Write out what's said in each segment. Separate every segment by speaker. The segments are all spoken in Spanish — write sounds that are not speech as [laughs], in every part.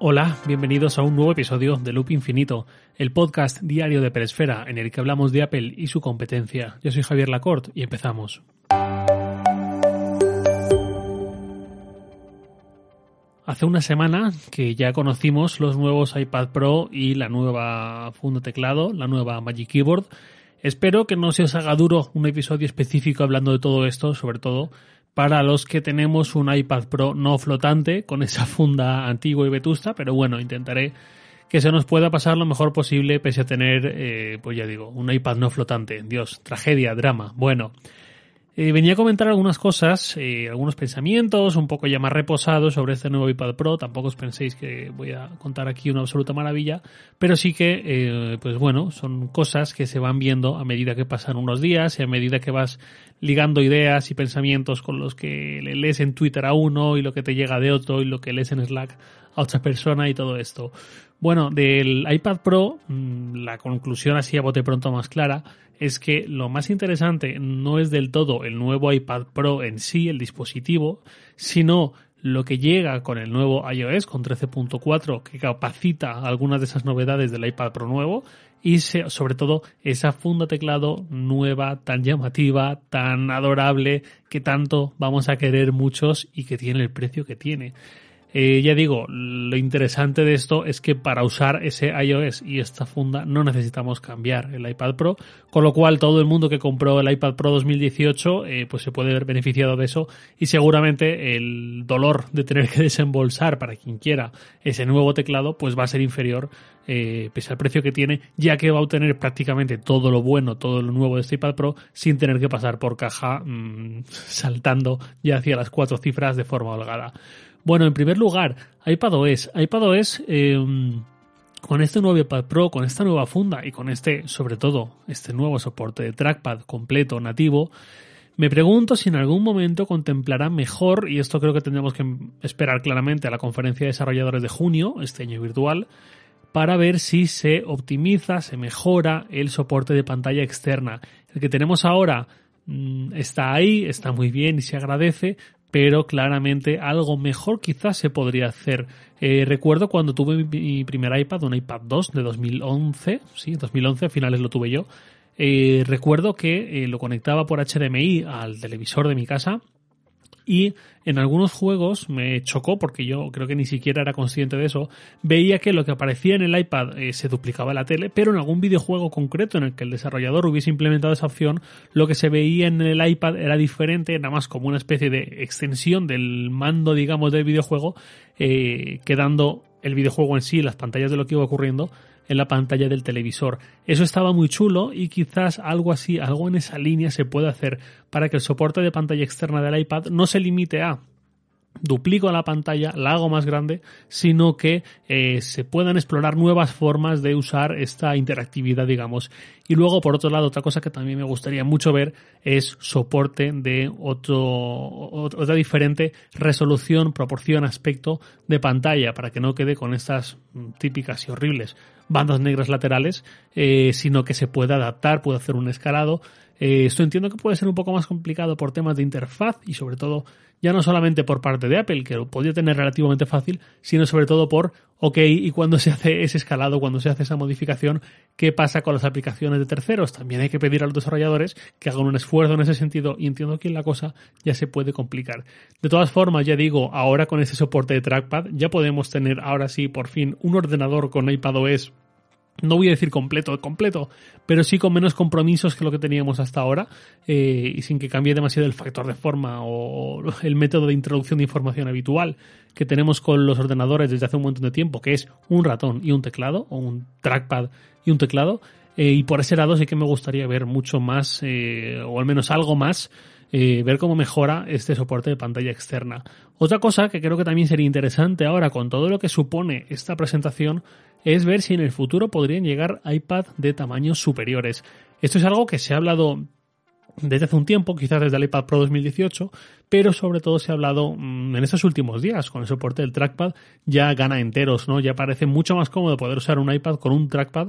Speaker 1: Hola, bienvenidos a un nuevo episodio de Loop Infinito, el podcast diario de Peresfera en el que hablamos de Apple y su competencia. Yo soy Javier Lacorte y empezamos. Hace una semana que ya conocimos los nuevos iPad Pro y la nueva funda teclado, la nueva Magic Keyboard. Espero que no se os haga duro un episodio específico hablando de todo esto, sobre todo para los que tenemos un iPad Pro no flotante con esa funda antigua y vetusta, pero bueno, intentaré que se nos pueda pasar lo mejor posible pese a tener, eh, pues ya digo, un iPad no flotante. Dios, tragedia, drama. Bueno, eh, venía a comentar algunas cosas, eh, algunos pensamientos, un poco ya más reposados sobre este nuevo iPad Pro. Tampoco os penséis que voy a contar aquí una absoluta maravilla, pero sí que, eh, pues bueno, son cosas que se van viendo a medida que pasan unos días y a medida que vas ligando ideas y pensamientos con los que le lees en Twitter a uno y lo que te llega de otro y lo que lees en Slack a otra persona y todo esto. Bueno, del iPad Pro, mm, la conclusión así a bote pronto más clara es que lo más interesante no es del todo el nuevo iPad Pro en sí, el dispositivo, sino lo que llega con el nuevo iOS con 13.4 que capacita algunas de esas novedades del iPad Pro nuevo y sobre todo esa funda teclado nueva, tan llamativa, tan adorable, que tanto vamos a querer muchos y que tiene el precio que tiene. Eh, ya digo, lo interesante de esto es que para usar ese iOS y esta funda no necesitamos cambiar el iPad Pro, con lo cual todo el mundo que compró el iPad Pro 2018 eh, pues se puede ver beneficiado de eso y seguramente el dolor de tener que desembolsar para quien quiera ese nuevo teclado pues va a ser inferior eh, pese al precio que tiene, ya que va a obtener prácticamente todo lo bueno, todo lo nuevo de este iPad Pro sin tener que pasar por caja mm, [laughs] saltando ya hacia las cuatro cifras de forma holgada. Bueno, en primer lugar, iPadOS. iPadOS eh, con este nuevo iPad Pro, con esta nueva funda y con este, sobre todo, este nuevo soporte de trackpad completo, nativo, me pregunto si en algún momento contemplará mejor, y esto creo que tendremos que esperar claramente a la conferencia de desarrolladores de junio, este año virtual, para ver si se optimiza, se mejora el soporte de pantalla externa. El que tenemos ahora mm, está ahí, está muy bien y se agradece, pero claramente algo mejor quizás se podría hacer. Eh, recuerdo cuando tuve mi primer iPad, un iPad 2 de 2011, sí, 2011, a finales lo tuve yo. Eh, recuerdo que eh, lo conectaba por HDMI al televisor de mi casa y en algunos juegos me chocó porque yo creo que ni siquiera era consciente de eso, veía que lo que aparecía en el iPad eh, se duplicaba en la tele, pero en algún videojuego concreto en el que el desarrollador hubiese implementado esa opción, lo que se veía en el iPad era diferente, nada más como una especie de extensión del mando, digamos, del videojuego, eh, quedando el videojuego en sí, las pantallas de lo que iba ocurriendo, en la pantalla del televisor. Eso estaba muy chulo y quizás algo así, algo en esa línea se puede hacer para que el soporte de pantalla externa del iPad no se limite a duplico la pantalla, la hago más grande, sino que eh, se puedan explorar nuevas formas de usar esta interactividad, digamos. Y luego, por otro lado, otra cosa que también me gustaría mucho ver es soporte de otro, otra diferente resolución, proporción, aspecto de pantalla, para que no quede con estas típicas y horribles bandas negras laterales, eh, sino que se pueda adaptar, puede hacer un escalado. Eh, esto entiendo que puede ser un poco más complicado por temas de interfaz y sobre todo ya no solamente por parte de Apple, que lo podía tener relativamente fácil, sino sobre todo por, ok, y cuando se hace ese escalado, cuando se hace esa modificación, ¿qué pasa con las aplicaciones de terceros? También hay que pedir a los desarrolladores que hagan un esfuerzo en ese sentido y entiendo que la cosa ya se puede complicar. De todas formas, ya digo, ahora con ese soporte de trackpad ya podemos tener ahora sí por fin un ordenador con iPadOS no voy a decir completo, completo, pero sí con menos compromisos que lo que teníamos hasta ahora eh, y sin que cambie demasiado el factor de forma o el método de introducción de información habitual que tenemos con los ordenadores desde hace un montón de tiempo, que es un ratón y un teclado, o un trackpad y un teclado. Eh, y por ese lado sí que me gustaría ver mucho más, eh, o al menos algo más, ver cómo mejora este soporte de pantalla externa. Otra cosa que creo que también sería interesante ahora con todo lo que supone esta presentación es ver si en el futuro podrían llegar iPad de tamaños superiores. Esto es algo que se ha hablado desde hace un tiempo, quizás desde el iPad Pro 2018, pero sobre todo se ha hablado mm, en estos últimos días con el soporte del trackpad, ya gana enteros, ¿no? Ya parece mucho más cómodo poder usar un iPad con un trackpad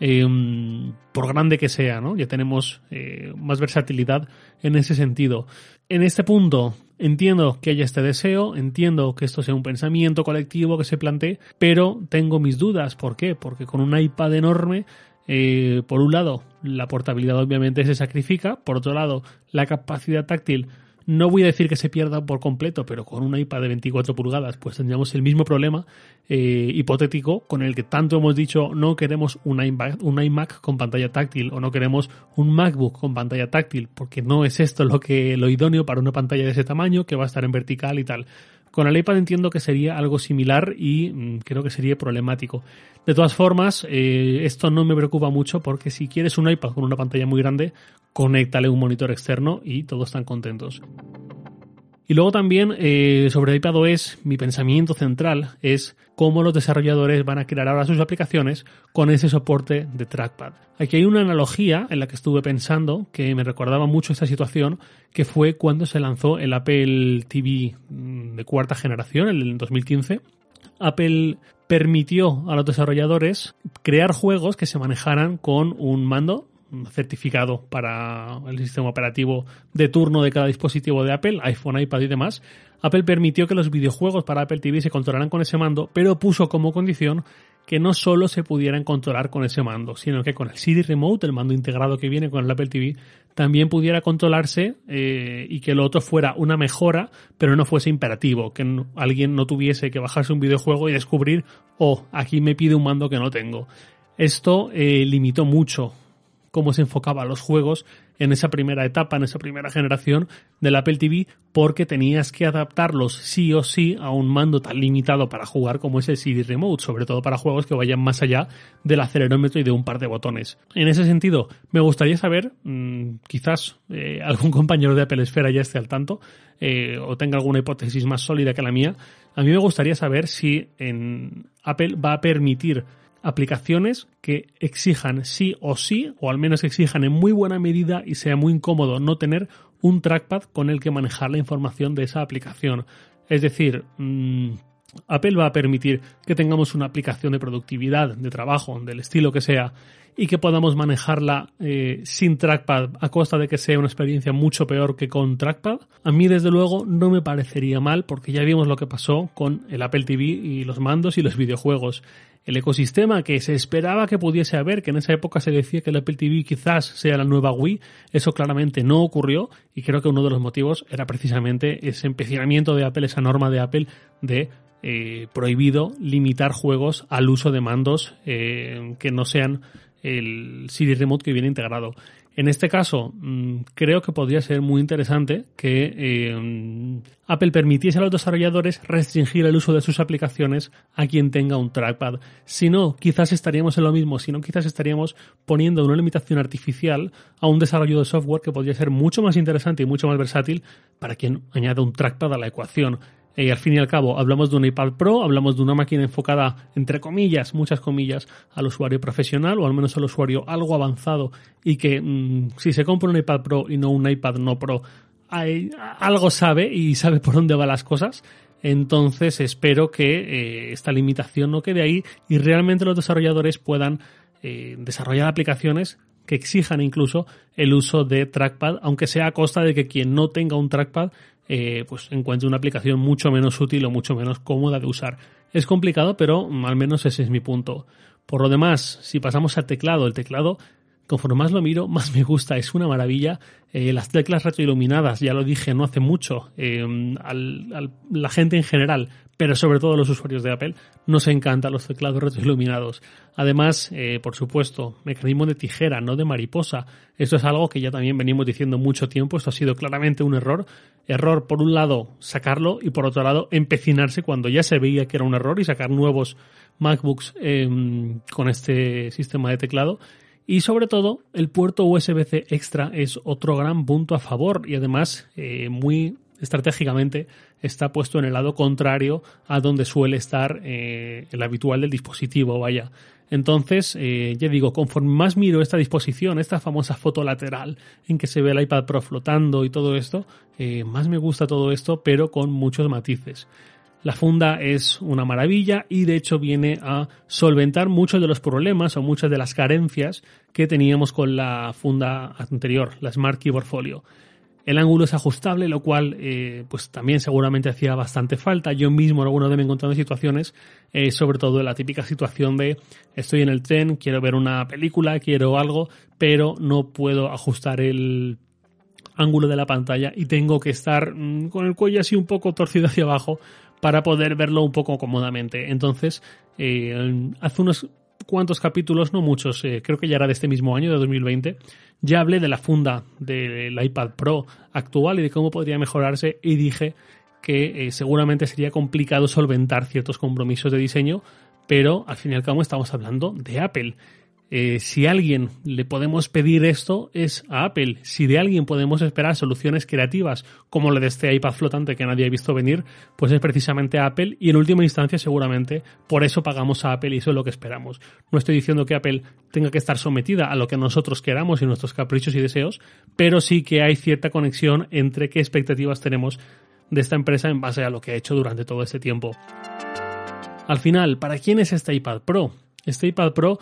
Speaker 1: em, por grande que sea, ¿no? Ya tenemos eh, más versatilidad en ese sentido. En este punto, Entiendo que haya este deseo, entiendo que esto sea un pensamiento colectivo que se plantee, pero tengo mis dudas. ¿Por qué? Porque con un iPad enorme eh, por un lado, la portabilidad obviamente se sacrifica, por otro lado, la capacidad táctil no voy a decir que se pierda por completo, pero con un iPad de 24 pulgadas, pues tendríamos el mismo problema eh, hipotético con el que tanto hemos dicho no queremos un iMac, un iMac con pantalla táctil o no queremos un MacBook con pantalla táctil, porque no es esto lo que lo idóneo para una pantalla de ese tamaño que va a estar en vertical y tal. Con el iPad entiendo que sería algo similar y mm, creo que sería problemático. De todas formas, eh, esto no me preocupa mucho porque si quieres un iPad con una pantalla muy grande, conéctale un monitor externo y todos están contentos. Y luego también eh, sobre iPadOS, mi pensamiento central es cómo los desarrolladores van a crear ahora sus aplicaciones con ese soporte de trackpad. Aquí hay una analogía en la que estuve pensando que me recordaba mucho esta situación, que fue cuando se lanzó el Apple TV mm, de cuarta generación, el 2015. Apple permitió a los desarrolladores crear juegos que se manejaran con un mando certificado para el sistema operativo de turno de cada dispositivo de Apple, iPhone, iPad y demás, Apple permitió que los videojuegos para Apple TV se controlaran con ese mando, pero puso como condición que no solo se pudieran controlar con ese mando, sino que con el CD Remote, el mando integrado que viene con el Apple TV, también pudiera controlarse eh, y que lo otro fuera una mejora, pero no fuese imperativo, que alguien no tuviese que bajarse un videojuego y descubrir, oh, aquí me pide un mando que no tengo. Esto eh, limitó mucho cómo se enfocaba los juegos en esa primera etapa, en esa primera generación del Apple TV, porque tenías que adaptarlos sí o sí a un mando tan limitado para jugar como es el CD Remote, sobre todo para juegos que vayan más allá del acelerómetro y de un par de botones. En ese sentido, me gustaría saber, mm, quizás eh, algún compañero de Apple Esfera ya esté al tanto, eh, o tenga alguna hipótesis más sólida que la mía, a mí me gustaría saber si en Apple va a permitir aplicaciones que exijan sí o sí, o al menos exijan en muy buena medida y sea muy incómodo no tener un trackpad con el que manejar la información de esa aplicación. Es decir, mm, Apple va a permitir que tengamos una aplicación de productividad, de trabajo, del estilo que sea, y que podamos manejarla eh, sin trackpad a costa de que sea una experiencia mucho peor que con trackpad, a mí desde luego no me parecería mal porque ya vimos lo que pasó con el Apple TV y los mandos y los videojuegos el ecosistema que se esperaba que pudiese haber, que en esa época se decía que el Apple TV quizás sea la nueva Wii, eso claramente no ocurrió y creo que uno de los motivos era precisamente ese empecinamiento de Apple, esa norma de Apple de eh, prohibido limitar juegos al uso de mandos eh, que no sean el CD Remote que viene integrado. En este caso, mm, creo que podría ser muy interesante que eh, Apple permitiese a los desarrolladores restringir el uso de sus aplicaciones a quien tenga un trackpad. Si no, quizás estaríamos en lo mismo, si no, quizás estaríamos poniendo una limitación artificial a un desarrollo de software que podría ser mucho más interesante y mucho más versátil para quien añada un trackpad a la ecuación. Y al fin y al cabo, hablamos de un iPad Pro, hablamos de una máquina enfocada, entre comillas, muchas comillas, al usuario profesional o al menos al usuario algo avanzado y que mm, si se compra un iPad Pro y no un iPad no Pro, algo sabe y sabe por dónde van las cosas. Entonces espero que eh, esta limitación no quede ahí y realmente los desarrolladores puedan eh, desarrollar aplicaciones que exijan incluso el uso de trackpad, aunque sea a costa de que quien no tenga un trackpad eh, pues encuentre una aplicación mucho menos útil o mucho menos cómoda de usar. Es complicado, pero al menos ese es mi punto. Por lo demás, si pasamos al teclado, el teclado, conforme más lo miro, más me gusta, es una maravilla. Eh, las teclas retroiluminadas, ya lo dije no hace mucho, eh, al, la gente en general pero sobre todo los usuarios de Apple, nos encantan los teclados retroiluminados. Además, eh, por supuesto, mecanismo de tijera, no de mariposa. Esto es algo que ya también venimos diciendo mucho tiempo. Esto ha sido claramente un error. Error, por un lado, sacarlo y por otro lado, empecinarse cuando ya se veía que era un error y sacar nuevos MacBooks em, con este sistema de teclado. Y sobre todo, el puerto USB-C extra es otro gran punto a favor y además eh, muy estratégicamente está puesto en el lado contrario a donde suele estar eh, el habitual del dispositivo, vaya. Entonces, eh, ya digo, conforme más miro esta disposición, esta famosa foto lateral en que se ve el iPad Pro flotando y todo esto, más me gusta todo esto, pero con muchos matices. La funda es una maravilla y de hecho viene a solventar muchos de los problemas o muchas de las carencias que teníamos con la funda anterior, la Smart Keyboard Folio. El ángulo es ajustable, lo cual eh, pues también seguramente hacía bastante falta. Yo mismo alguna vez me he encontrado en situaciones, eh, sobre todo en la típica situación de estoy en el tren, quiero ver una película, quiero algo, pero no puedo ajustar el ángulo de la pantalla y tengo que estar mm, con el cuello así un poco torcido hacia abajo para poder verlo un poco cómodamente. Entonces, eh, hace unos cuantos capítulos, no muchos, eh, creo que ya era de este mismo año, de 2020, ya hablé de la funda del iPad Pro actual y de cómo podría mejorarse y dije que eh, seguramente sería complicado solventar ciertos compromisos de diseño, pero al fin y al cabo estamos hablando de Apple eh, si alguien le podemos pedir esto es a Apple. Si de alguien podemos esperar soluciones creativas como la de este iPad flotante que nadie ha visto venir, pues es precisamente a Apple y en última instancia seguramente por eso pagamos a Apple y eso es lo que esperamos. No estoy diciendo que Apple tenga que estar sometida a lo que nosotros queramos y nuestros caprichos y deseos, pero sí que hay cierta conexión entre qué expectativas tenemos de esta empresa en base a lo que ha hecho durante todo este tiempo. Al final, ¿para quién es este iPad Pro? Este iPad Pro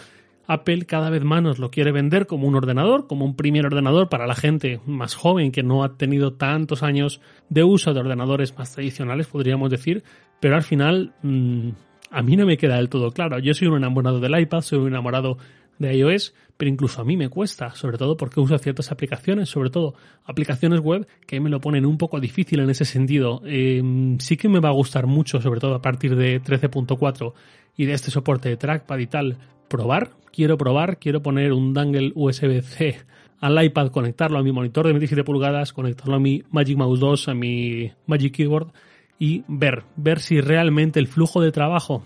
Speaker 1: Apple cada vez más nos lo quiere vender como un ordenador, como un primer ordenador para la gente más joven que no ha tenido tantos años de uso de ordenadores más tradicionales, podríamos decir, pero al final mm, a mí no me queda del todo claro. Yo soy un enamorado del iPad, soy un enamorado de iOS, pero incluso a mí me cuesta, sobre todo porque uso ciertas aplicaciones, sobre todo aplicaciones web que me lo ponen un poco difícil en ese sentido. Em, sí que me va a gustar mucho, sobre todo a partir de 13.4 y de este soporte de trackpad y tal, probar, quiero probar, quiero poner un dangle USB-C al iPad, conectarlo a mi monitor de 27 pulgadas, conectarlo a mi Magic Mouse 2, a mi Magic Keyboard y ver, ver si realmente el flujo de trabajo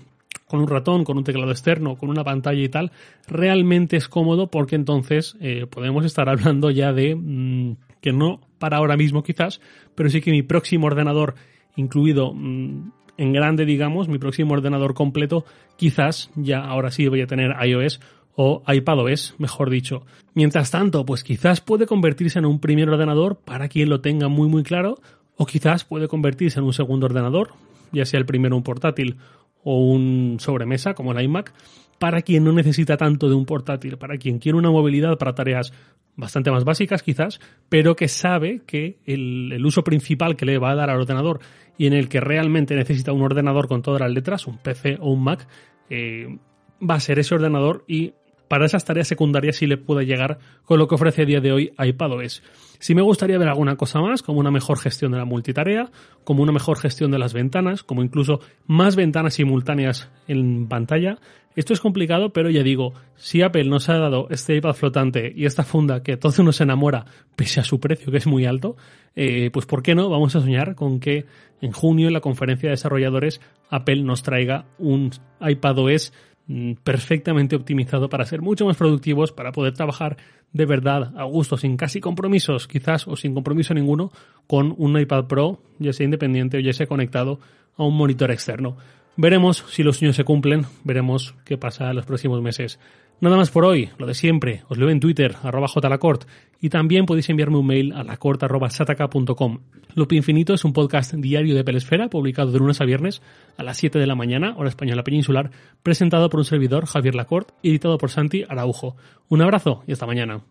Speaker 1: con un ratón, con un teclado externo, con una pantalla y tal, realmente es cómodo porque entonces eh, podemos estar hablando ya de mm, que no para ahora mismo quizás, pero sí que mi próximo ordenador incluido mm, en grande, digamos, mi próximo ordenador completo, quizás ya ahora sí voy a tener iOS o iPadOS, mejor dicho. Mientras tanto, pues quizás puede convertirse en un primer ordenador para quien lo tenga muy muy claro, o quizás puede convertirse en un segundo ordenador, ya sea el primero un portátil o un sobremesa como el iMac, para quien no necesita tanto de un portátil, para quien quiere una movilidad para tareas bastante más básicas quizás, pero que sabe que el, el, uso principal que le va a dar al ordenador y en el que realmente necesita un ordenador con todas las letras, un PC o un Mac, eh, va a ser ese ordenador y para esas tareas secundarias sí le puede llegar con lo que ofrece a día de hoy iPadOS. Si me gustaría ver alguna cosa más, como una mejor gestión de la multitarea, como una mejor gestión de las ventanas, como incluso más ventanas simultáneas en pantalla, esto es complicado, pero ya digo, si Apple nos ha dado este iPad flotante y esta funda que todo uno se enamora, pese a su precio que es muy alto, eh, pues ¿por qué no? Vamos a soñar con que en junio en la conferencia de desarrolladores Apple nos traiga un iPad OS mm, perfectamente optimizado para ser mucho más productivos, para poder trabajar de verdad a gusto, sin casi compromisos, quizás, o sin compromiso ninguno, con un iPad Pro, ya sea independiente o ya sea conectado a un monitor externo. Veremos si los sueños se cumplen, veremos qué pasa en los próximos meses. Nada más por hoy, lo de siempre, os leo en Twitter, arroba jlacort, y también podéis enviarme un mail a lacort.sataka.com. Loop Infinito es un podcast diario de Pelesfera, publicado de lunes a viernes a las 7 de la mañana, hora española peninsular, presentado por un servidor, Javier Lacort, editado por Santi Araujo. Un abrazo y hasta mañana.